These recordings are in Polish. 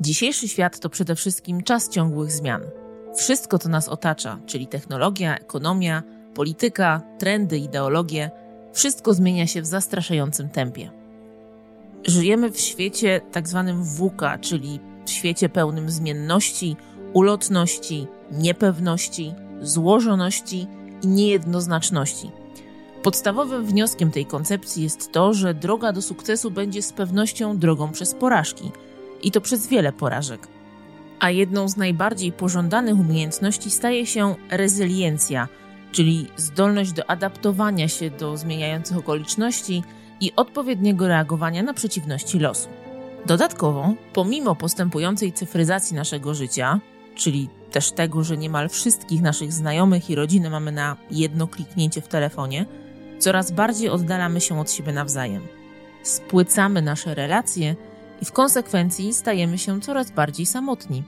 Dzisiejszy świat to przede wszystkim czas ciągłych zmian. Wszystko, co nas otacza, czyli technologia, ekonomia, polityka, trendy, ideologie, wszystko zmienia się w zastraszającym tempie. Żyjemy w świecie tak zwanym VUCA, czyli w świecie pełnym zmienności, ulotności, niepewności, złożoności i niejednoznaczności. Podstawowym wnioskiem tej koncepcji jest to, że droga do sukcesu będzie z pewnością drogą przez porażki i to przez wiele porażek. A jedną z najbardziej pożądanych umiejętności staje się rezyliencja, czyli zdolność do adaptowania się do zmieniających okoliczności i odpowiedniego reagowania na przeciwności losu. Dodatkowo, pomimo postępującej cyfryzacji naszego życia, czyli też tego, że niemal wszystkich naszych znajomych i rodziny mamy na jedno kliknięcie w telefonie, coraz bardziej oddalamy się od siebie nawzajem. Spłycamy nasze relacje i w konsekwencji stajemy się coraz bardziej samotni.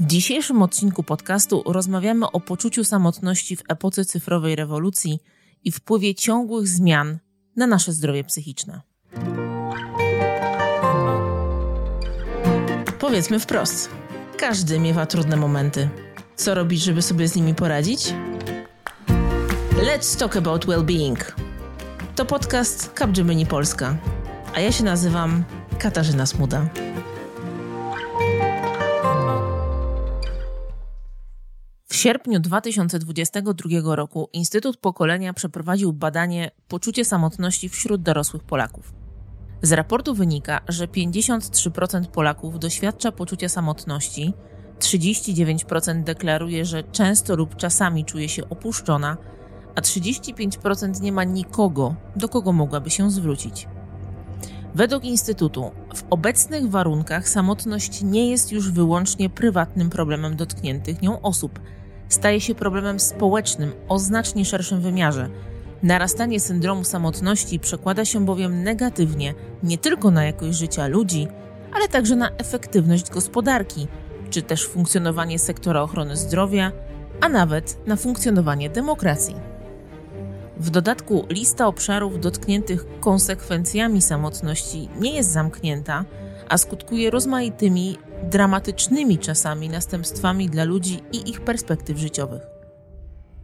W dzisiejszym odcinku podcastu rozmawiamy o poczuciu samotności w epoce cyfrowej rewolucji i wpływie ciągłych zmian na nasze zdrowie psychiczne. Powiedzmy wprost: każdy miewa trudne momenty. Co robić, żeby sobie z nimi poradzić? Let's talk about well-being. To podcast Capgemini Polska, a ja się nazywam Katarzyna Smuda. W sierpniu 2022 roku Instytut Pokolenia przeprowadził badanie Poczucie samotności wśród dorosłych Polaków. Z raportu wynika, że 53% Polaków doświadcza poczucia samotności, 39% deklaruje, że często lub czasami czuje się opuszczona, a 35% nie ma nikogo, do kogo mogłaby się zwrócić. Według Instytutu, w obecnych warunkach samotność nie jest już wyłącznie prywatnym problemem dotkniętych nią osób. Staje się problemem społecznym o znacznie szerszym wymiarze. Narastanie syndromu samotności przekłada się bowiem negatywnie nie tylko na jakość życia ludzi, ale także na efektywność gospodarki, czy też funkcjonowanie sektora ochrony zdrowia, a nawet na funkcjonowanie demokracji. W dodatku lista obszarów dotkniętych konsekwencjami samotności nie jest zamknięta, a skutkuje rozmaitymi, dramatycznymi czasami następstwami dla ludzi i ich perspektyw życiowych.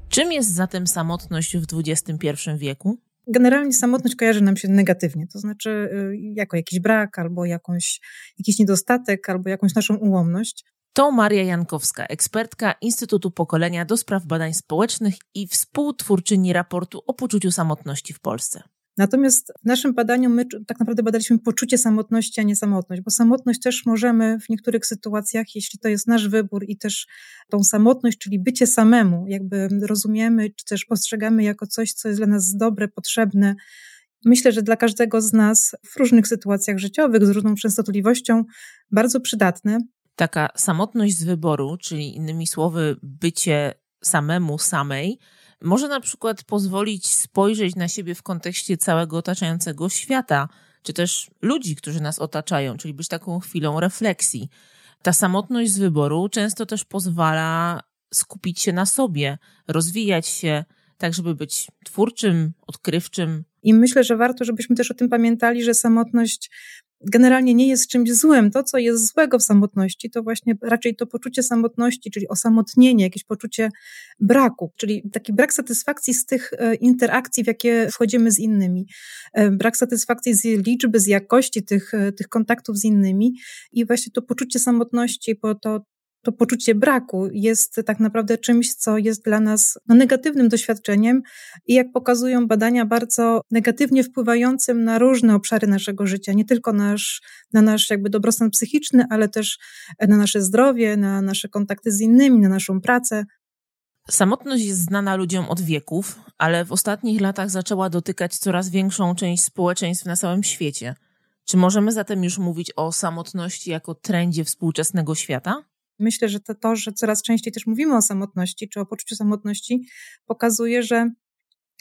Czym jest zatem samotność w XXI wieku? Generalnie samotność kojarzy nam się negatywnie, to znaczy y, jako jakiś brak, albo jakąś, jakiś niedostatek, albo jakąś naszą ułomność. To Maria Jankowska, ekspertka Instytutu Pokolenia do Spraw Badań Społecznych i współtwórczyni raportu o poczuciu samotności w Polsce. Natomiast w naszym badaniu my tak naprawdę badaliśmy poczucie samotności, a nie samotność, bo samotność też możemy w niektórych sytuacjach, jeśli to jest nasz wybór i też tą samotność, czyli bycie samemu, jakby rozumiemy, czy też postrzegamy jako coś, co jest dla nas dobre, potrzebne. Myślę, że dla każdego z nas w różnych sytuacjach życiowych z różną częstotliwością bardzo przydatne taka samotność z wyboru, czyli innymi słowy, bycie samemu, samej, może na przykład pozwolić spojrzeć na siebie w kontekście całego otaczającego świata, czy też ludzi, którzy nas otaczają, czyli być taką chwilą refleksji. Ta samotność z wyboru często też pozwala skupić się na sobie, rozwijać się, tak żeby być twórczym, odkrywczym. I myślę, że warto, żebyśmy też o tym pamiętali, że samotność generalnie nie jest czymś złym. To, co jest złego w samotności, to właśnie raczej to poczucie samotności, czyli osamotnienie, jakieś poczucie braku, czyli taki brak satysfakcji z tych e, interakcji, w jakie wchodzimy z innymi, e, brak satysfakcji z liczby, z jakości tych, e, tych kontaktów z innymi i właśnie to poczucie samotności, bo to, to poczucie braku jest tak naprawdę czymś, co jest dla nas no, negatywnym doświadczeniem i jak pokazują badania, bardzo negatywnie wpływającym na różne obszary naszego życia, nie tylko nasz, na nasz jakby dobrostan psychiczny, ale też na nasze zdrowie, na nasze kontakty z innymi, na naszą pracę. Samotność jest znana ludziom od wieków, ale w ostatnich latach zaczęła dotykać coraz większą część społeczeństw na całym świecie. Czy możemy zatem już mówić o samotności jako trendzie współczesnego świata? Myślę, że to, to, że coraz częściej też mówimy o samotności, czy o poczuciu samotności, pokazuje, że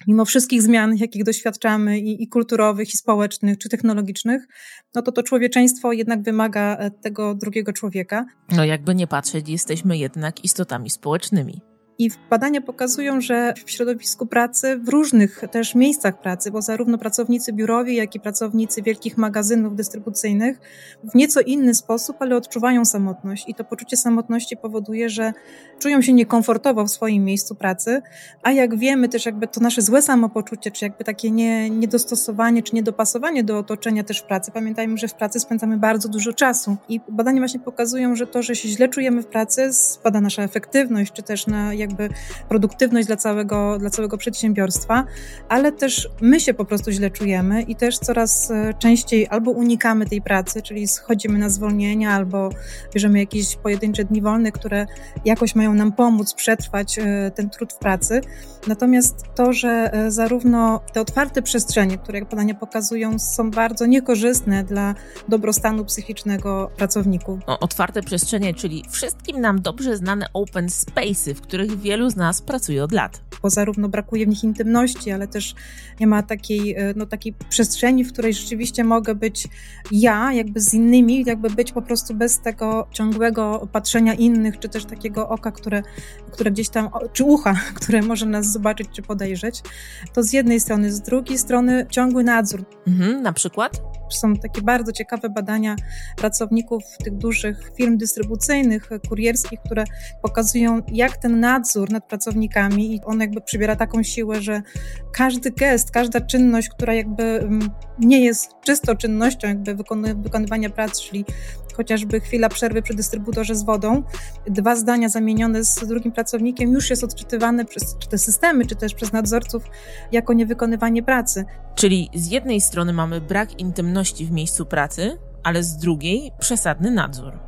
mimo wszystkich zmian, jakich doświadczamy, i, i, kulturowych, i społecznych, czy technologicznych, no to to człowieczeństwo jednak wymaga e, tego drugiego człowieka. No jakby nie patrzeć, jesteśmy jednak istotami społecznymi. I badania pokazują, że w środowisku pracy, w różnych też miejscach pracy, bo zarówno pracownicy biurowi, jak i pracownicy wielkich magazynów dystrybucyjnych w nieco inny sposób, ale odczuwają samotność. I to poczucie samotności powoduje, że czują się niekomfortowo w swoim miejscu pracy, a jak wiemy też jakby to nasze złe samopoczucie, czy jakby takie nie, niedostosowanie, czy niedopasowanie do otoczenia też w pracy. Pamiętajmy, że w pracy spędzamy bardzo dużo czasu i badania właśnie pokazują, że to, że się źle czujemy w pracy, spada nasza efektywność, czy też na jakby produktywność dla całego, dla całego przedsiębiorstwa, ale też my się po prostu źle czujemy i też coraz e, częściej albo unikamy tej pracy, czyli schodzimy na zwolnienia, albo bierzemy jakieś pojedyncze dni wolne, które jakoś mają nam pomóc przetrwać e, ten trud w pracy. Natomiast to, że e, zarówno te otwarte przestrzenie, które jak badania pokazują, są bardzo niekorzystne dla dobrostanu psychicznego pracowników. Otwarte przestrzenie, czyli wszystkim nam dobrze znane open spaces, w których wielu z nas pracuje od lat. Bo zarówno brakuje w nich intymności, ale też nie ma takiej, e, no, takiej przestrzeni, w której rzeczywiście mogę być ja, jakby z innymi, jakby być po prostu bez tego ciągłego patrzenia innych, czy też takiego oka, które, które gdzieś tam, czy ucha, które może nas zobaczyć czy podejrzeć. To z jednej strony, z drugiej strony ciągły nadzór. Mhm, na przykład? Są takie bardzo ciekawe badania pracowników tych dużych firm dystrybucyjnych, kurierskich, które pokazują, jak ten nadzór nad pracownikami i on jakby przybiera taką siłę, że każdy gest, każda czynność, która jakby mm, nie jest czysto czynnością jakby wykonywania pracy, czyli chociażby chwila przerwy przy dystrybutorze z wodą, dwa zdania zamienione z drugim pracownikiem już jest odczytywane przez czy te systemy, czy też przez nadzorców jako niewykonywanie pracy. Czyli z jednej strony mamy brak intymności w miejscu pracy, ale z drugiej przesadny nadzór.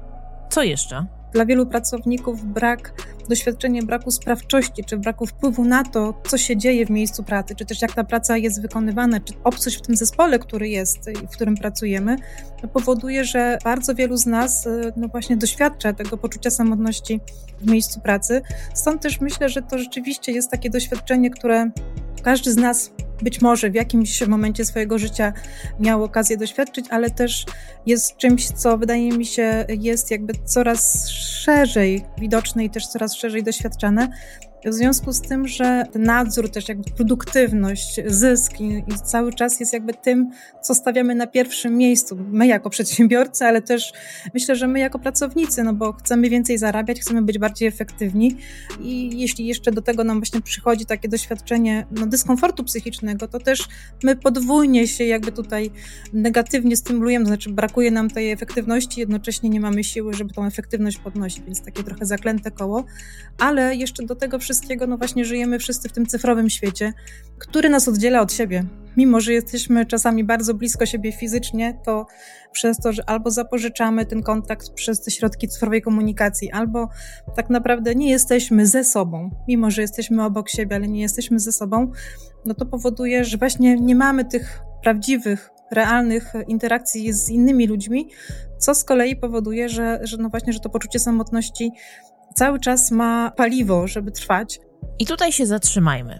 Co jeszcze? Dla wielu pracowników brak doświadczenie braku sprawczości, czy braku wpływu na to, co się dzieje w miejscu pracy, czy też jak ta praca jest wykonywana, czy obcość w tym zespole, który jest, w którym pracujemy, no powoduje, że bardzo wielu z nas y, no właśnie doświadcza tego poczucia samotności w miejscu pracy. Stąd też myślę, że to rzeczywiście jest takie doświadczenie, które każdy z nas być może w jakimś momencie swojego życia miał okazję doświadczyć, ale też jest czymś, co wydaje mi się jest jakby coraz szerzej widoczne i też coraz szerzej doświadczane. W związku z tym, że nadzór, też jakby produktywność, zysk i, cały czas jest jakby tym, co stawiamy na pierwszym miejscu. My jako przedsiębiorcy, ale też myślę, że my jako pracownicy, no bo chcemy więcej zarabiać, chcemy być bardziej efektywni i jeśli jeszcze do tego nam właśnie przychodzi takie doświadczenie no, dyskomfortu psychicznego, to też my podwójnie się jakby tutaj negatywnie stymulujemy, to znaczy brakuje nam tej efektywności, jednocześnie nie mamy siły, żeby tą efektywność podnosić, więc takie trochę zaklęte koło, ale jeszcze do tego wszystkiego wszystkiego, no właśnie żyjemy wszyscy w tym cyfrowym świecie, który nas oddziela od siebie. Mimo, że jesteśmy czasami bardzo blisko siebie fizycznie, to przez to, że albo zapożyczamy ten kontakt przez te środki cyfrowej komunikacji, albo tak naprawdę nie jesteśmy ze sobą, mimo że jesteśmy obok siebie, ale nie jesteśmy ze sobą, no to powoduje, że właśnie nie mamy tych prawdziwych, realnych interakcji z innymi ludźmi, co z kolei powoduje, że, że no właśnie, że to poczucie samotności cały czas ma paliwo, żeby trwać. I tutaj się zatrzymajmy.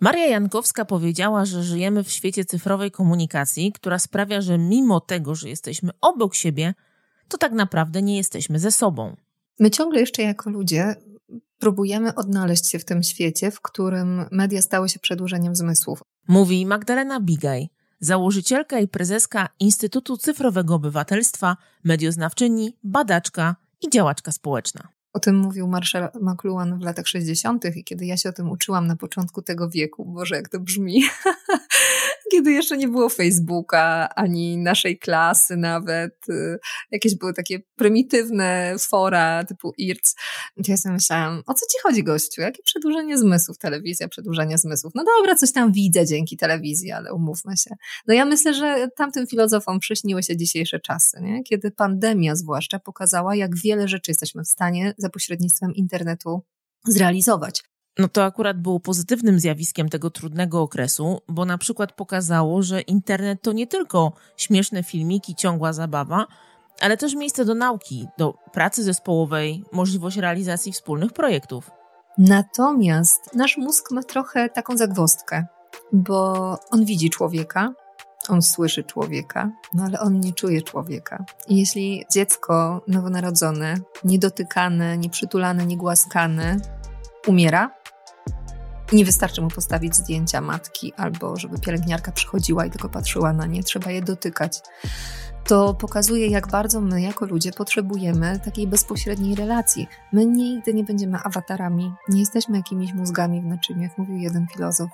Maria Jankowska powiedziała, że żyjemy w świecie cyfrowej komunikacji, która sprawia, że mimo tego, że jesteśmy obok siebie, to tak naprawdę nie jesteśmy ze sobą. My ciągle jeszcze jako ludzie próbujemy odnaleźć się w tym świecie, w którym media stały się przedłużeniem zmysłów. Mówi Magdalena Bigaj, założycielka i prezeska Instytutu Cyfrowego Obywatelstwa, medioznawczyni, badaczka i działaczka społeczna. O tym mówił Marshall McLuhan w latach 60. i kiedy ja się o tym uczyłam na początku tego wieku, Boże, jak to brzmi, kiedy jeszcze nie było Facebooka, ani naszej klasy nawet, y, jakieś były takie prymitywne fora typu IRC, to ja sobie myślałam, o co ci chodzi gościu? Jakie przedłużenie zmysłów? Telewizja, przedłużenie zmysłów. No dobra, coś tam widzę dzięki telewizji, ale umówmy się. No ja myślę, że tamtym filozofom przyśniły się dzisiejsze czasy, nie? kiedy pandemia zwłaszcza pokazała, jak wiele rzeczy jesteśmy w stanie za pośrednictwem internetu zrealizować. No to akurat było pozytywnym zjawiskiem tego trudnego okresu, bo na przykład pokazało, że internet to nie tylko śmieszne filmiki, ciągła zabawa, ale też miejsce do nauki, do pracy zespołowej, możliwość realizacji wspólnych projektów. Natomiast nasz mózg ma trochę taką zagwostkę, bo on widzi człowieka, On słyszy człowieka, no ale on nie czuje człowieka. I jeśli dziecko nowonarodzone, niedotykane, nieprzytulane, niegłaskane umiera, nie wystarczy mu postawić zdjęcia matki albo żeby pielęgniarka przychodziła i tylko patrzyła na nie, trzeba je dotykać to pokazuje, jak bardzo my, jako ludzie, potrzebujemy takiej bezpośredniej relacji. My nigdy nie będziemy awatarami, nie jesteśmy jakimiś mózgami w naczyniu, jak mówił jeden filozof.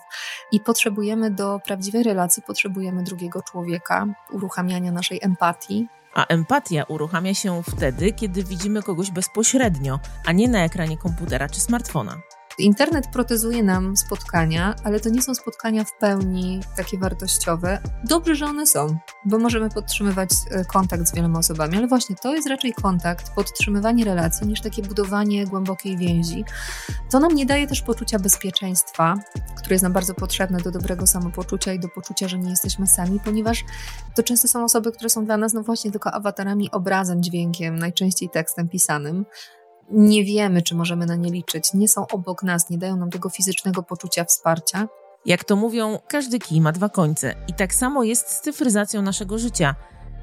I potrzebujemy do prawdziwej relacji, potrzebujemy drugiego człowieka, uruchamiania naszej empatii, a empatia uruchamia się wtedy, kiedy widzimy kogoś bezpośrednio, a nie na ekranie komputera czy smartfona. Internet protezuje nam spotkania, ale to nie są spotkania w pełni takie wartościowe. Dobrze, że one są, bo możemy podtrzymywać e, kontakt z wieloma osobami, ale właśnie to jest raczej kontakt, podtrzymywanie relacji niż takie budowanie głębokiej więzi. To nam nie daje też poczucia bezpieczeństwa, które jest nam bardzo potrzebne do dobrego samopoczucia i do poczucia, że nie jesteśmy sami, ponieważ to często są osoby, które są dla nas no właśnie tylko awatarami, obrazem, dźwiękiem, najczęściej tekstem pisanym nie wiemy, czy możemy na nie liczyć, nie są obok nas, nie dają nam tego fizycznego poczucia wsparcia. Jak to mówią, każdy kij ma dwa końce i tak samo jest z cyfryzacją naszego życia,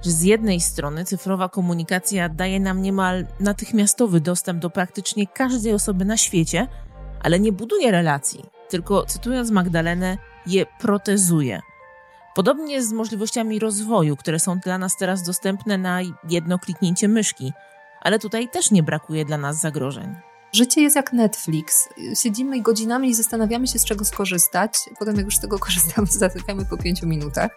że z jednej strony cyfrowa komunikacja daje nam niemal natychmiastowy dostęp do praktycznie każdej osoby na świecie, ale nie buduje relacji, tylko cytując Magdalenę, je protezuje. Podobnie z możliwościami rozwoju, które są dla nas teraz dostępne na jedno kliknięcie myszki – ale tutaj też nie brakuje dla nas zagrożeń. Życie jest jak Netflix. Siedzimy godzinami i zastanawiamy się, z czego skorzystać. Potem, jak już z tego korzystamy, zasypiamy po pięciu minutach.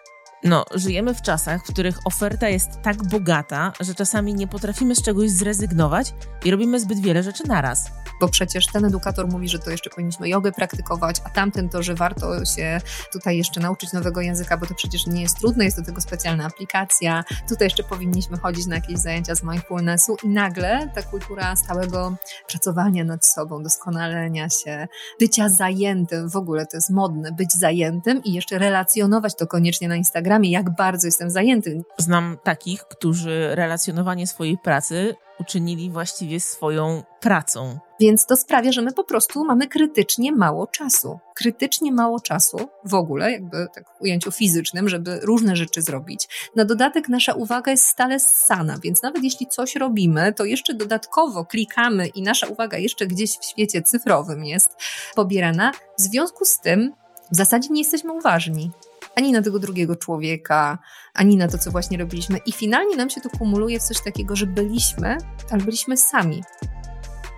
No, żyjemy w czasach, w których oferta jest tak bogata, że czasami nie potrafimy z czegoś zrezygnować i robimy zbyt wiele rzeczy naraz. Bo przecież ten edukator mówi, że to jeszcze powinniśmy jogę praktykować, a tamten to, że warto się tutaj jeszcze nauczyć nowego języka, bo to przecież nie jest trudne, jest do tego specjalna aplikacja. Tutaj jeszcze powinniśmy chodzić na jakieś zajęcia z mindfulnessu i nagle ta kultura stałego pracowania nad sobą, doskonalenia się, bycia zajętym, w ogóle to jest modne, być zajętym i jeszcze relacjonować to koniecznie na Instagramie jak bardzo jestem zajęty. Znam takich, którzy relacjonowanie swojej pracy uczynili właściwie swoją pracą. Więc to sprawia, że my po prostu mamy krytycznie mało czasu. Krytycznie mało czasu w ogóle, jakby tak w ujęciu fizycznym, żeby różne rzeczy zrobić. Na dodatek nasza uwaga jest stale ssana, więc nawet jeśli coś robimy, to jeszcze dodatkowo klikamy i nasza uwaga jeszcze gdzieś w świecie cyfrowym jest pobierana. W związku z tym w zasadzie nie jesteśmy uważni ani na tego drugiego człowieka, ani na to, co właśnie robiliśmy. I finalnie nam się to kumuluje w coś takiego, że byliśmy, ale byliśmy sami.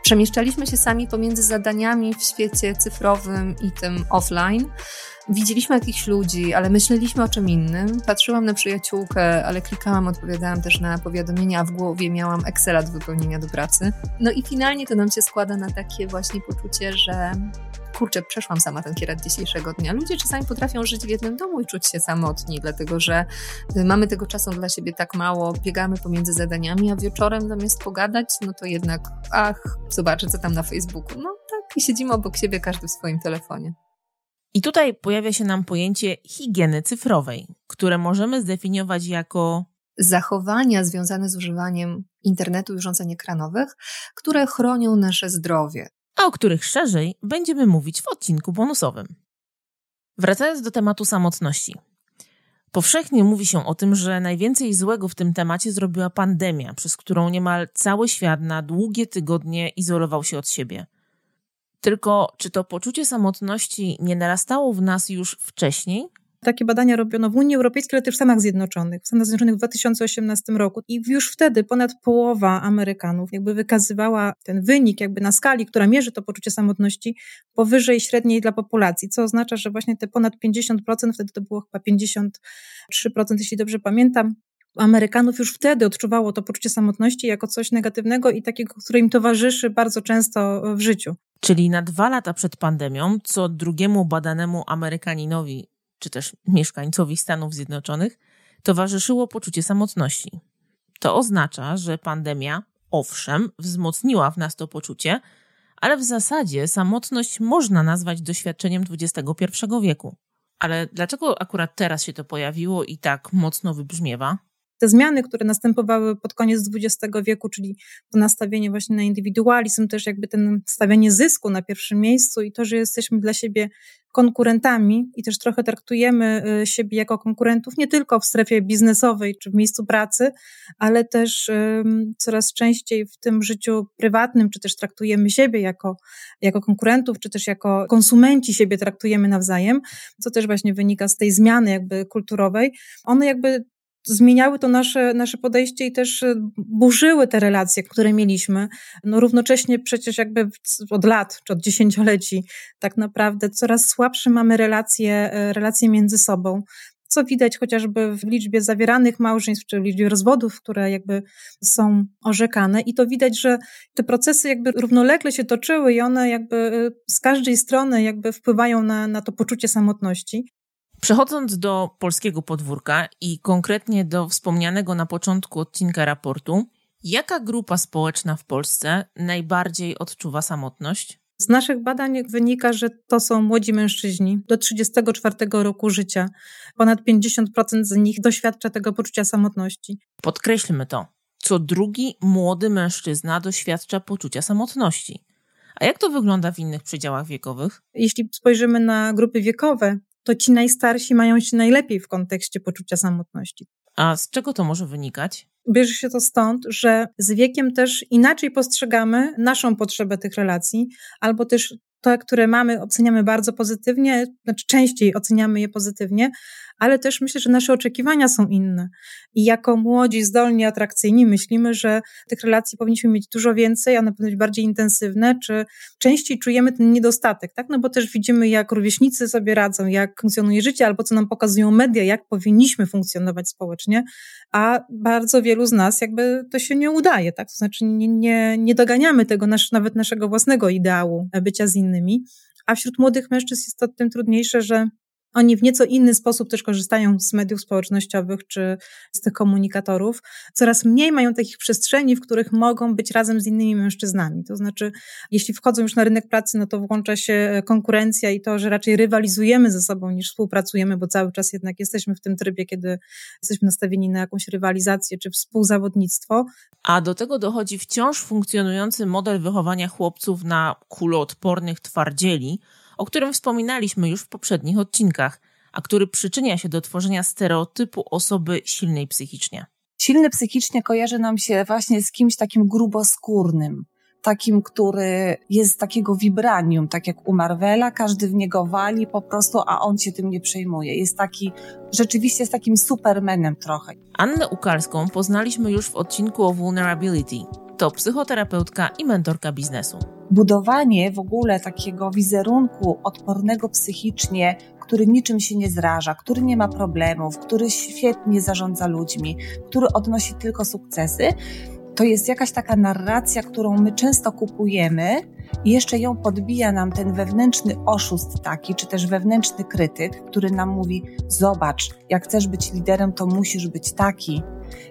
Przemieszczaliśmy się sami pomiędzy zadaniami w świecie cyfrowym i tym offline. Widzieliśmy jakichś ludzi, ale myśleliśmy o czym innym. Patrzyłam na przyjaciółkę, ale klikałam, odpowiadałam też na powiadomienia, a w głowie miałam Excela do wypełnienia do pracy. No i finalnie to nam się składa na takie właśnie poczucie, że kurczę, przeszłam sama ten kierat dzisiejszego dnia. Ludzie czasami potrafią żyć w jednym domu i czuć się samotni, dlatego że y, mamy tego czasu dla siebie tak mało, biegamy pomiędzy zadaniami, a wieczorem zamiast pogadać, no to jednak, ach, zobaczę co tam na Facebooku. No tak, i siedzimy obok siebie, każdy w swoim telefonie. I tutaj pojawia się nam pojęcie higieny cyfrowej, które możemy zdefiniować jako zachowania związane z używaniem internetu i urządzeń ekranowych, które chronią nasze zdrowie, a o których szerzej będziemy mówić w odcinku bonusowym. Wracając do tematu samotności. Powszechnie mówi się o tym, że najwięcej złego w tym temacie zrobiła pandemia, przez którą niemal cały świat na długie tygodnie izolował się od siebie. Tylko czy to poczucie samotności nie narastało w nas już wcześniej, takie badania robiono w Unii Europejskiej, ale też w Stanach Zjednoczonych. W Stanach Zjednoczonych w 2018 roku i już wtedy ponad połowa Amerykanów jakby wykazywała ten wynik jakby na skali, która mierzy to poczucie samotności powyżej średniej dla populacji, co oznacza, że właśnie te ponad 50%, wtedy to było chyba 53%, jeśli dobrze pamiętam, Amerykanów już wtedy odczuwało to poczucie samotności jako coś negatywnego i takiego, które im towarzyszy bardzo często w życiu. Czyli na dwa lata przed pandemią, co drugiemu badanemu Amerykaninowi czy też mieszkańcowi Stanów Zjednoczonych towarzyszyło poczucie samotności. To oznacza, że pandemia, owszem, wzmocniła w nas to poczucie, ale w zasadzie samotność można nazwać doświadczeniem XXI wieku. Ale dlaczego akurat teraz się to pojawiło i tak mocno wybrzmiewa? Te zmiany, które następowały pod koniec XX wieku, czyli to nastawienie właśnie na indywidualizm, też jakby ten stawianie zysku na pierwszym miejscu i to, że jesteśmy dla siebie konkurentami i też trochę traktujemy y, siebie jako konkurentów nie tylko w strefie biznesowej czy w miejscu pracy, ale też coraz częściej w tym życiu prywatnym, czy też traktujemy siebie jako, jako konkurentów, czy też jako konsumenci siebie traktujemy nawzajem, co też właśnie wynika z tej zmiany jakby kulturowej. One jakby zmieniały to nasze, nasze podejście i też e, burzyły te relacje, które mieliśmy. No równocześnie przecież jakby od lat, czy od dziesięcioleci tak naprawdę coraz słabsze mamy relacje, e, relacje między sobą co widać chociażby w liczbie zawieranych małżeństw, czy w liczbie rozwodów, które jakby są orzekane. I to widać, że te procesy jakby równolegle się toczyły i one jakby e, z każdej strony jakby wpływają na, na to poczucie samotności. Przechodząc do polskiego podwórka i konkretnie do wspomnianego na początku odcinka raportu, jaka grupa społeczna w Polsce najbardziej odczuwa samotność? Z naszych badań wynika, że to są młodzi mężczyźni do 34 roku życia. Ponad 50% z nich doświadcza tego poczucia samotności. Podkreślmy to. Co drugi młody mężczyzna doświadcza poczucia samotności. A jak to wygląda w innych przedziałach wiekowych? Jeśli spojrzymy na grupy wiekowe, to ci najstarsi mają się najlepiej w kontekście poczucia samotności. A z czego to może wynikać? Bierze się to stąd, że z wiekiem też inaczej postrzegamy naszą potrzebę tych relacji, albo też te, które mamy, oceniamy bardzo pozytywnie, znaczy częściej oceniamy je pozytywnie, ale też myślę, że nasze oczekiwania są inne. I jako młodzi, zdolni, atrakcyjni myślimy, że tych relacji powinniśmy mieć dużo więcej, one powinny być bardziej intensywne, czy częściej czujemy ten niedostatek, tak? No bo też widzimy, jak rówieśnicy sobie radzą, jak funkcjonuje życie, albo co nam pokazują media, jak powinniśmy funkcjonować społecznie, a bardzo wielu z nas jakby to się nie udaje, tak? To znaczy nie, nie, nie doganiamy tego nasz, nawet naszego własnego ideału bycia z innymi. A wśród młodych mężczyzn jest to tym trudniejsze, że oni w nieco inny sposób też korzystają z mediów społecznościowych czy z tych komunikatorów. Coraz mniej mają takich przestrzeni, w których mogą być razem z innymi mężczyznami. To znaczy, jeśli wchodzą już na rynek pracy, no to włącza się konkurencja i to, że raczej rywalizujemy ze sobą niż współpracujemy, bo cały czas jednak jesteśmy w tym trybie, kiedy jesteśmy nastawieni na jakąś rywalizację czy współzawodnictwo. A do tego dochodzi wciąż funkcjonujący model wychowania chłopców na kuloodpornych twardzieli, o którym wspominaliśmy już w poprzednich odcinkach, a który przyczynia się do tworzenia stereotypu osoby silnej psychicznie. Silny psychicznie kojarzy nam się właśnie z kimś takim gruboskórnym, takim, który jest takiego vibranium, tak jak u Marvela, każdy w niego wali po prostu, a on się tym nie przejmuje. Jest taki, rzeczywiście jest takim supermenem trochę. Annę Ukalską poznaliśmy już w odcinku o vulnerability. To psychoterapeutka i mentorka biznesu. Budowanie w ogóle takiego wizerunku odpornego psychicznie, który niczym się nie zraża, który nie ma problemów, który świetnie zarządza ludźmi, który odnosi tylko sukcesy, to jest jakaś taka narracja, którą my często kupujemy i jeszcze ją podbija nam ten wewnętrzny oszust taki, czy też wewnętrzny krytyk, który nam mówi: Zobacz, jak chcesz być liderem, to musisz być taki,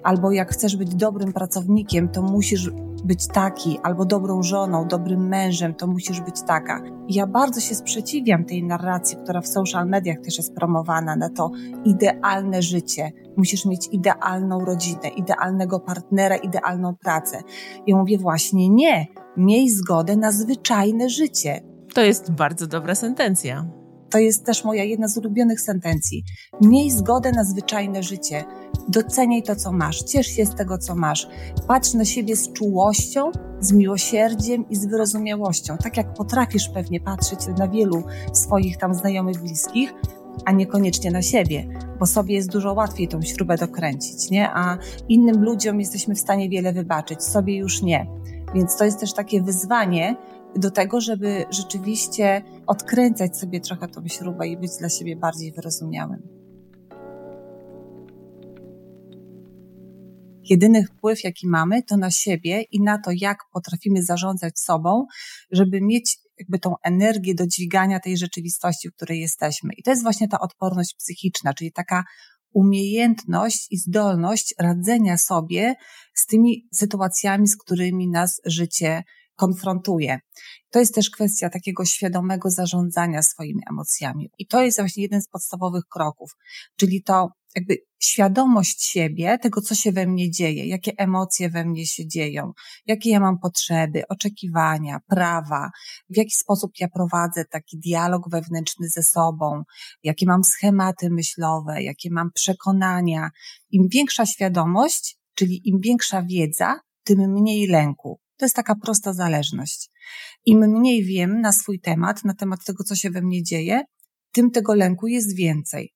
albo jak chcesz być dobrym pracownikiem, to musisz być taki, albo dobrą żoną, dobrym mężem, to musisz być taka. I ja bardzo się sprzeciwiam tej narracji, która w social mediach też jest promowana na to idealne życie. Musisz mieć idealną rodzinę, idealnego partnera, idealną pracę. I mówię właśnie nie. Miej zgodę na zwyczajne życie. To jest bardzo dobra sentencja. To jest też moja jedna z ulubionych sentencji. Miej zgodę na zwyczajne życie. Doceniaj to, co masz. Ciesz się z tego, co masz. Patrz na siebie z czułością, z miłosierdziem i z wyrozumiałością. Tak jak potrafisz pewnie patrzeć na wielu swoich tam znajomych, bliskich, a niekoniecznie na siebie, bo sobie jest dużo łatwiej tą śrubę dokręcić, nie? A innym ludziom jesteśmy w stanie wiele wybaczyć, sobie już nie. Więc to jest też takie wyzwanie, do tego, żeby rzeczywiście odkręcać sobie trochę tą śrubę i być dla siebie bardziej wyrozumiałym. Jedyny wpływ, jaki mamy, to na siebie i na to, jak potrafimy zarządzać sobą, żeby mieć jakby tą energię do dźwigania tej rzeczywistości, w której jesteśmy. I to jest właśnie ta odporność psychiczna, czyli taka umiejętność i zdolność radzenia sobie z tymi sytuacjami, z którymi nas życie konfrontuje. To jest też kwestia takiego świadomego zarządzania swoimi emocjami. I to jest właśnie jeden z podstawowych kroków, czyli to jakby świadomość siebie, tego, co się we mnie dzieje, jakie emocje we mnie się dzieją, jakie ja mam potrzeby, oczekiwania, prawa, w jaki sposób ja prowadzę taki dialog wewnętrzny ze sobą, jakie mam schematy myślowe, jakie mam przekonania. Im większa świadomość, czyli im większa wiedza, tym mniej lęku. To jest taka prosta zależność. Im mniej wiem na swój temat, na temat tego, co się we mnie dzieje, tym tego lęku jest więcej.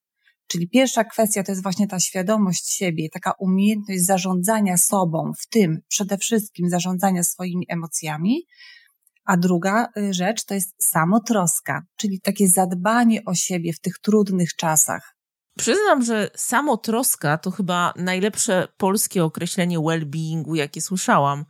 Czyli pierwsza kwestia to jest właśnie ta świadomość siebie, taka umiejętność zarządzania sobą, w tym przede wszystkim zarządzania swoimi emocjami. A druga y, rzecz to jest samotroska, czyli takie zadbanie o siebie w tych trudnych czasach. Przyznam, że samotroska to chyba najlepsze polskie określenie well-beingu, jakie słyszałam.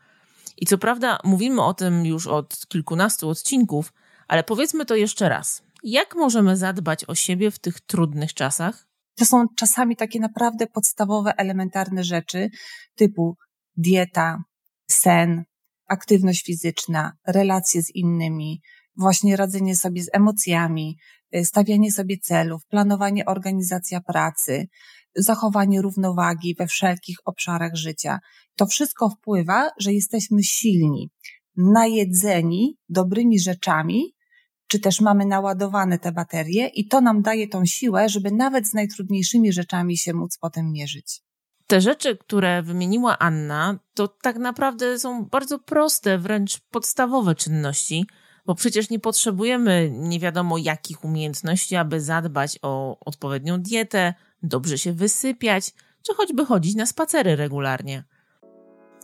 I co prawda mówimy o tym już od kilkunastu odcinków, ale powiedzmy to jeszcze raz. Jak możemy zadbać o siebie w tych trudnych czasach? To są czasami takie naprawdę podstawowe, elementarne rzeczy typu dieta, sen, aktywność fizyczna, relacje z innymi, właśnie radzenie sobie z emocjami, y, stawianie sobie celów, planowanie, organizacja pracy, zachowanie równowagi we wszelkich obszarach życia. To wszystko wpływa, że jesteśmy silni, najedzeni dobrymi rzeczami, czy też mamy naładowane te baterie i to nam daje tą siłę, żeby nawet z najtrudniejszymi rzeczami się móc potem mierzyć. Te rzeczy, które wymieniła Anna, to tak naprawdę są bardzo proste, wręcz podstawowe czynności, bo przecież nie potrzebujemy nie wiadomo jakich umiejętności, aby zadbać o odpowiednią dietę, dobrze się wysypiać, czy choćby chodzić na spacery regularnie.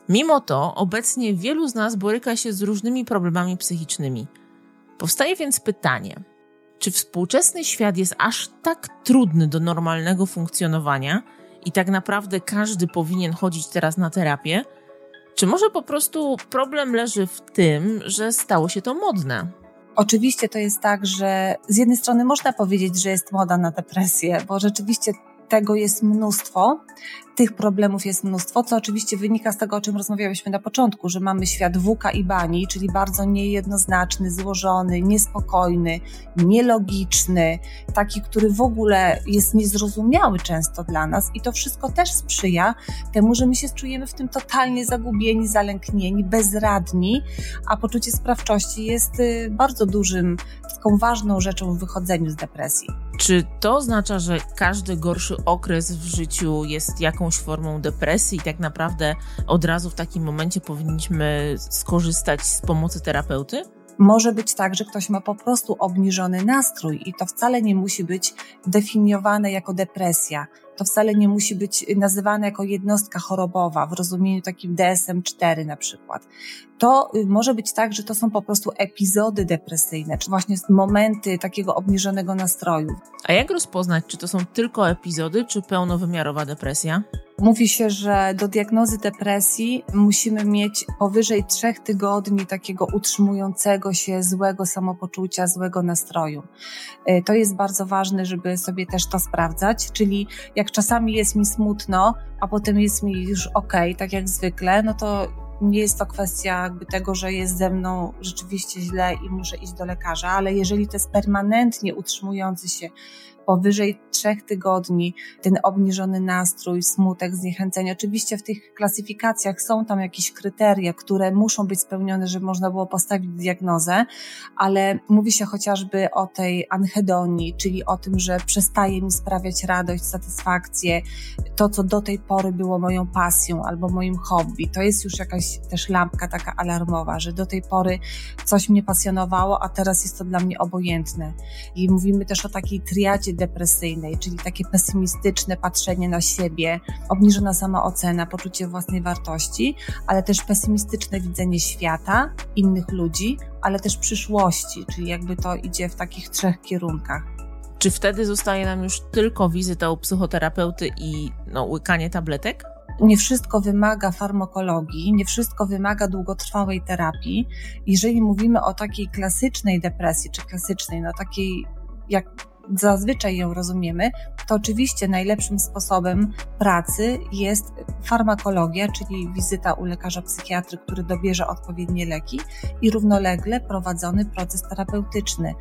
Mimo to, obecnie wielu z nas boryka się z różnymi problemami psychicznymi – Powstaje więc pytanie, czy współczesny świat jest aż tak trudny do normalnego funkcjonowania i tak naprawdę każdy powinien chodzić teraz na terapię? Czy może po prostu problem leży w tym, że stało się to modne? Oczywiście to jest tak, że z jednej strony można powiedzieć, że jest moda na depresję, bo rzeczywiście tego jest mnóstwo, tych problemów jest mnóstwo, co oczywiście wynika z tego, o czym rozmawiałyśmy na początku, że mamy świat wuka i bani, czyli bardzo niejednoznaczny, złożony, niespokojny, nielogiczny, taki, który w ogóle jest niezrozumiały często dla nas i to wszystko też sprzyja temu, że my się czujemy w tym totalnie zagubieni, zalęknieni, bezradni, a poczucie sprawczości jest y, bardzo dużym, taką ważną rzeczą w wychodzeniu z depresji. Czy to oznacza, że każdy gorszy okres w życiu jest jakąś formą depresji i tak naprawdę od razu w takim momencie powinniśmy skorzystać z pomocy terapeuty? Może być tak, że ktoś ma po prostu obniżony nastrój i to wcale nie musi być definiowane jako depresja. To wcale nie musi być nazywane jako jednostka chorobowa w rozumieniu takim DSM-4 na przykład. To y, może być tak, że to są po prostu epizody depresyjne, czy właśnie momenty takiego obniżonego nastroju. A jak rozpoznać, czy to są tylko epizody, czy pełnowymiarowa depresja? Mówi się, że do diagnozy depresji musimy mieć powyżej trzech tygodni takiego utrzymującego się złego samopoczucia, złego nastroju. Y, to jest bardzo ważne, żeby sobie też to sprawdzać, czyli jak czasami jest mi smutno, a potem jest mi już ok, tak jak zwykle, no to nie jest to kwestia jakby tego, że jest ze mną rzeczywiście źle i muszę iść do lekarza, ale jeżeli to jest permanentnie utrzymujący się powyżej trzech tygodni ten obniżony nastrój, smutek, zniechęcenie. Oczywiście w tych klasyfikacjach są tam jakieś kryteria, które muszą być spełnione, żeby można było postawić diagnozę, ale mówi się chociażby o tej anhedonii, czyli o tym, że przestaje mi sprawiać radość, satysfakcję, to co do tej pory było moją pasją albo moim hobby. To jest już jakaś też lampka taka alarmowa, że do tej pory coś mnie pasjonowało, a teraz jest to dla mnie obojętne. I mówimy też o takiej triadzie depresyjnej, czyli takie pesymistyczne patrzenie na siebie, obniżona samoocena, poczucie własnej wartości, ale też pesymistyczne widzenie świata, innych ludzi, ale też przyszłości, czyli jakby to idzie w takich trzech kierunkach. Czy wtedy zostaje nam już tylko wizyta u psychoterapeuty i no, łykanie tabletek? Nie wszystko wymaga farmakologii, nie wszystko wymaga długotrwałej terapii. Jeżeli mówimy o takiej klasycznej depresji, czy klasycznej, no takiej jak zazwyczaj ją rozumiemy, to oczywiście najlepszym sposobem pracy jest farmakologia, czyli wizyta u lekarza psychiatry, który dobierze odpowiednie leki i równolegle prowadzony proces terapeutyczny,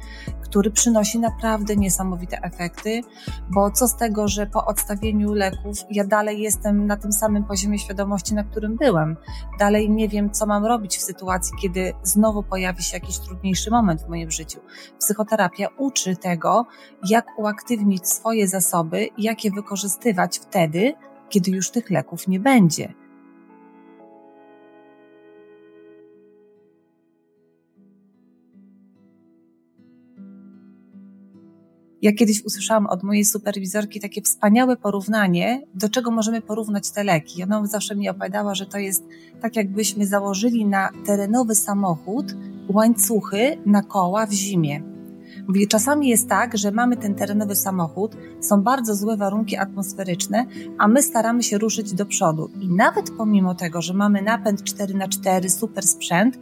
który przynosi naprawdę niesamowite efekty, bo co z tego, że po odstawieniu leków ja dalej jestem na tym samym poziomie świadomości, na którym byłem. Dalej nie wiem, co mam robić w sytuacji, kiedy znowu pojawi się jakiś trudniejszy moment w moim życiu. Psychoterapia uczy tego, jak uaktywnić swoje zasoby, jak je wykorzystywać wtedy, kiedy już tych leków nie będzie. Ja kiedyś usłyszałam od mojej superwizorki takie wspaniałe porównanie, do czego możemy porównać te leki. Ona zawsze mi opowiadała, że to jest tak, jakbyśmy założyli na terenowy samochód łańcuchy na koła w zimie. Mówi, czasami jest tak, że mamy ten terenowy samochód, są bardzo złe warunki atmosferyczne, a my staramy się ruszyć do przodu. I nawet pomimo tego, że mamy napęd 4x4, super sprzęt,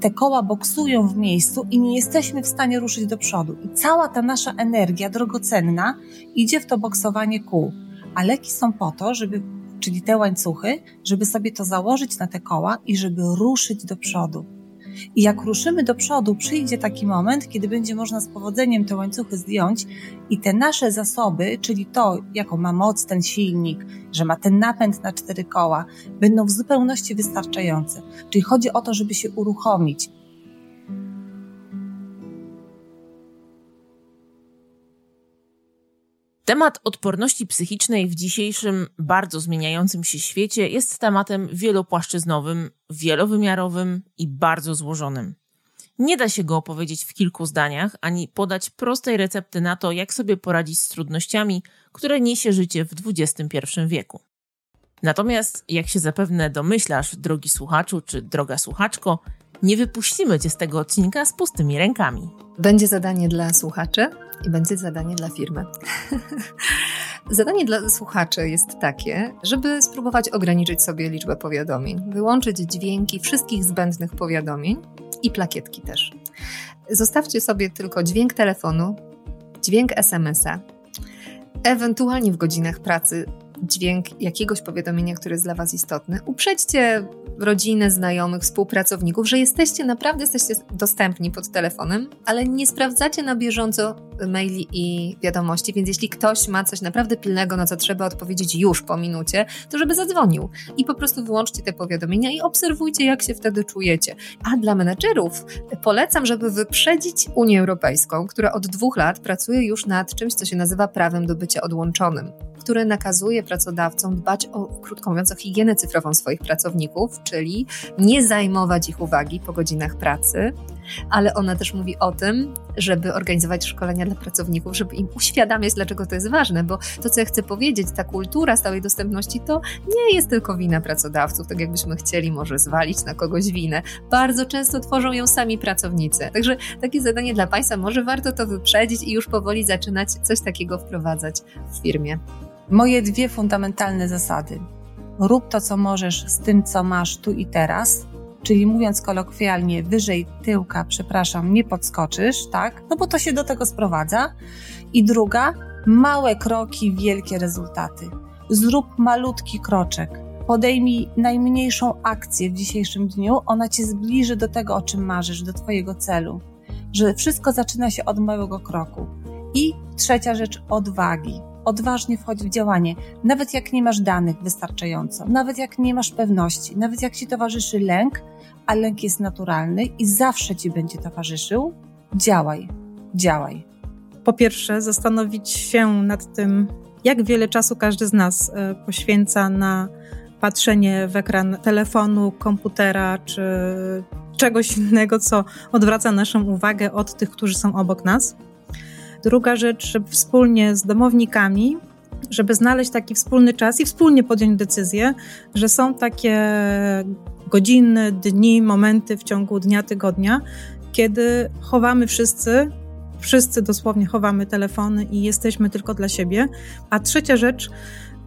te koła boksują w miejscu i nie jesteśmy w stanie ruszyć do przodu. I cała ta nasza energia drogocenna idzie w to boksowanie kół. A leki są po to, żeby, czyli te łańcuchy, żeby sobie to założyć na te koła i żeby ruszyć do przodu. I jak ruszymy do przodu, przyjdzie taki moment, kiedy będzie można z powodzeniem te łańcuchy zdjąć i te nasze zasoby, czyli to, jaką ma moc ten silnik, że ma ten napęd na cztery koła, będą w zupełności wystarczające. Czyli chodzi o to, żeby się uruchomić, Temat odporności psychicznej w dzisiejszym bardzo zmieniającym się świecie jest tematem wielopłaszczyznowym, wielowymiarowym i bardzo złożonym. Nie da się go opowiedzieć w kilku zdaniach, ani podać prostej recepty na to, jak sobie poradzić z trudnościami, które niesie życie w XXI wieku. Natomiast, jak się zapewne domyślasz, drogi słuchaczu czy droga słuchaczko, nie wypuścimy cię z tego odcinka z pustymi rękami. Będzie zadanie dla słuchaczy i będzie zadanie dla firmy. zadanie dla słuchaczy jest takie, żeby spróbować ograniczyć sobie liczbę powiadomień, wyłączyć dźwięki wszystkich zbędnych powiadomień i plakietki też. Zostawcie sobie tylko dźwięk telefonu, dźwięk SMS-a, ewentualnie w godzinach pracy dźwięk jakiegoś powiadomienia, które jest dla Was istotne. Uprzedźcie rodzinę, znajomych, współpracowników, że jesteście naprawdę jesteście dostępni pod telefonem, ale nie sprawdzacie na bieżąco maili i wiadomości, więc jeśli ktoś ma coś naprawdę pilnego, na co trzeba odpowiedzieć już po minucie, to żeby zadzwonił i po prostu wyłączcie te powiadomienia i obserwujcie, jak się wtedy czujecie. A dla menedżerów polecam, żeby wyprzedzić Unię Europejską, która od dwóch lat pracuje już nad czymś, co się nazywa prawem do bycia odłączonym które nakazuje pracodawcom dbać o, krótko mówiąc, o higienę cyfrową swoich pracowników, czyli nie zajmować ich uwagi po godzinach pracy, ale ona też mówi o tym, żeby organizować szkolenia dla pracowników, żeby im uświadamiać, dlaczego to jest ważne, bo to, co ja chcę powiedzieć, ta kultura stałej dostępności to nie jest tylko wina pracodawców, tak jakbyśmy chcieli może zwalić na kogoś winę. Bardzo często tworzą ją sami pracownicy. Także takie zadanie dla Państwa, może warto to wyprzedzić i już powoli zaczynać coś takiego wprowadzać w firmie. Moje dwie fundamentalne zasady. Rób to, co możesz z tym, co masz tu i teraz, czyli mówiąc kolokwialnie, wyżej tyłka, przepraszam, nie podskoczysz, tak? No bo to się do tego sprowadza. I druga, małe kroki, wielkie rezultaty. Zrób malutki kroczek. Podejmij najmniejszą akcję w dzisiejszym dniu, ona cię zbliży do tego, o czym marzysz, do twojego celu. Że wszystko zaczyna się od małego kroku. I trzecia rzecz, odwagi odważnie wchodź w działanie, nawet jak nie masz danych wystarczająco, nawet jak nie masz pewności, nawet jak ci towarzyszy lęk, a lęk jest naturalny i zawsze ci będzie towarzyszył, działaj, działaj. Po pierwsze, zastanowić się nad tym, jak wiele czasu każdy z nas e, poświęca na patrzenie w ekran telefonu, komputera czy czegoś innego, co odwraca naszą uwagę od tych, którzy są obok nas. Druga rzecz, żeby wspólnie z domownikami, żeby znaleźć taki wspólny czas i wspólnie podjąć decyzję, że są takie godziny, dni, momenty w ciągu dnia, tygodnia, kiedy chowamy wszyscy, wszyscy dosłownie chowamy telefony i jesteśmy tylko dla siebie. A trzecia rzecz,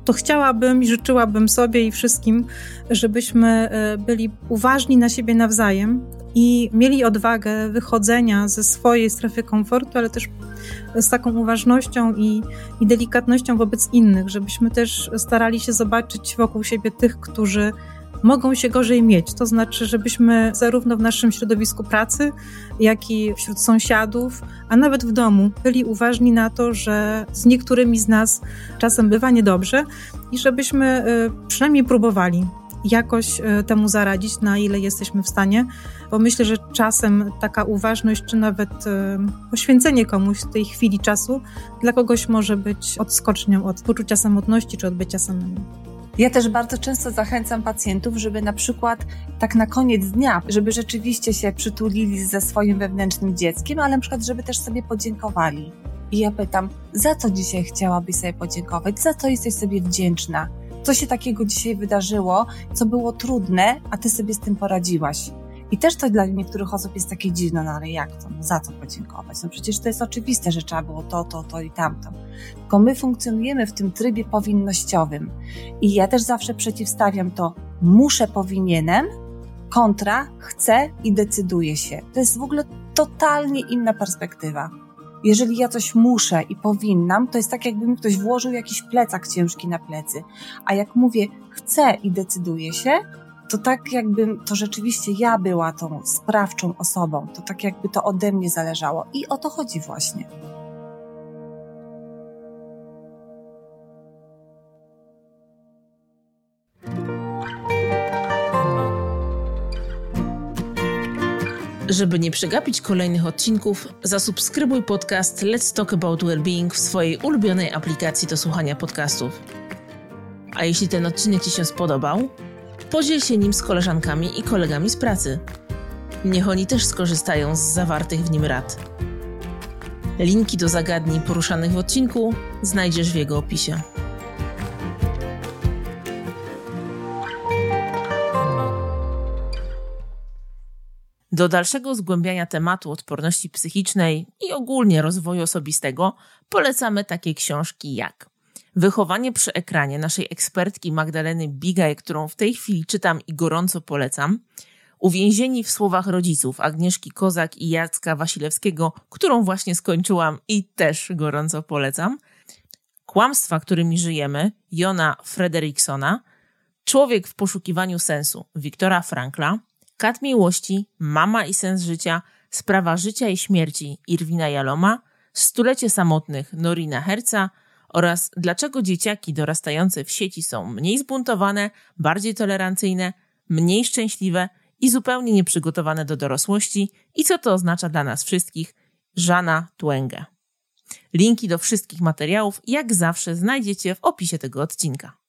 to chciałabym i życzyłabym sobie i wszystkim, żebyśmy e, byli uważni na siebie nawzajem i mieli odwagę wychodzenia ze swojej strefy komfortu, ale też z taką uważnością i, i delikatnością wobec innych, żebyśmy też starali się zobaczyć wokół siebie tych, którzy mogą się gorzej mieć. To znaczy, żebyśmy zarówno w naszym środowisku pracy, jak i wśród sąsiadów, a nawet w domu byli uważni na to, że z niektórymi z nas czasem bywa niedobrze i żebyśmy e, przynajmniej próbowali jakoś e, temu zaradzić, na ile jesteśmy w stanie, bo myślę, że czasem taka uważność, czy nawet e, poświęcenie komuś tej chwili czasu dla kogoś może być odskocznią od poczucia samotności, czy od bycia samym. Ja też bardzo często zachęcam pacjentów, żeby na przykład tak na koniec dnia, żeby rzeczywiście się przytulili ze swoim wewnętrznym dzieckiem, ale na przykład, żeby też sobie podziękowali. I ja pytam, za co dzisiaj chciałabyś sobie podziękować? Za co jesteś sobie wdzięczna? Co się takiego dzisiaj wydarzyło, co było trudne, a ty sobie z tym poradziłaś? I też to dla niektórych osób jest takie dziwne, no ale jak to? No za co podziękować? No przecież to jest oczywiste, że trzeba było to, to, to i tamto. Tylko my funkcjonujemy w tym trybie powinnościowym. I ja też zawsze przeciwstawiam to muszę, powinienem kontra chcę i decyduję się. To jest w ogóle totalnie inna perspektywa. Jeżeli ja coś muszę i powinnam, to jest tak, jakby mi ktoś włożył jakiś plecak ciężki na plecy. A jak mówię chcę i decyduję się, to tak jakby to rzeczywiście ja była tą sprawczą osobą, to tak jakby to ode mnie zależało. I o to chodzi właśnie. Żeby nie przegapić kolejnych odcinków, zasubskrybuj podcast Let's Talk About Wellbeing w swojej ulubionej aplikacji do słuchania podcastów. A jeśli ten odcinek Ci się spodobał, Podziel się nim z koleżankami i kolegami z pracy. Niech oni też skorzystają z zawartych w nim rad. Linki do zagadnień poruszanych w odcinku znajdziesz w jego opisie. Do dalszego zgłębiania tematu odporności psychicznej i ogólnie rozwoju osobistego polecamy takie książki jak Wychowanie przy ekranie naszej ekspertki Magdaleny Bigaj, którą w tej chwili czytam i gorąco polecam. Uwięzieni w słowach rodziców Agnieszki Kozak i Jacka Wasilewskiego, którą właśnie skończyłam i też gorąco polecam. Kłamstwa, którymi żyjemy Jona Frederiksona. Człowiek w poszukiwaniu sensu Wiktora Frankla. Kat miłości, mama i sens życia, sprawa życia i śmierci Irwina Jaloma. Stulecie samotnych Norina Herca – oraz dlaczego dzieciaki dorastające w sieci są mniej zbuntowane, bardziej tolerancyjne, mniej szczęśliwe i zupełnie nieprzygotowane do dorosłości i co to oznacza dla nas wszystkich, Żana Twenge. Linki do wszystkich materiałów, jak zawsze, znajdziecie w opisie tego odcinka.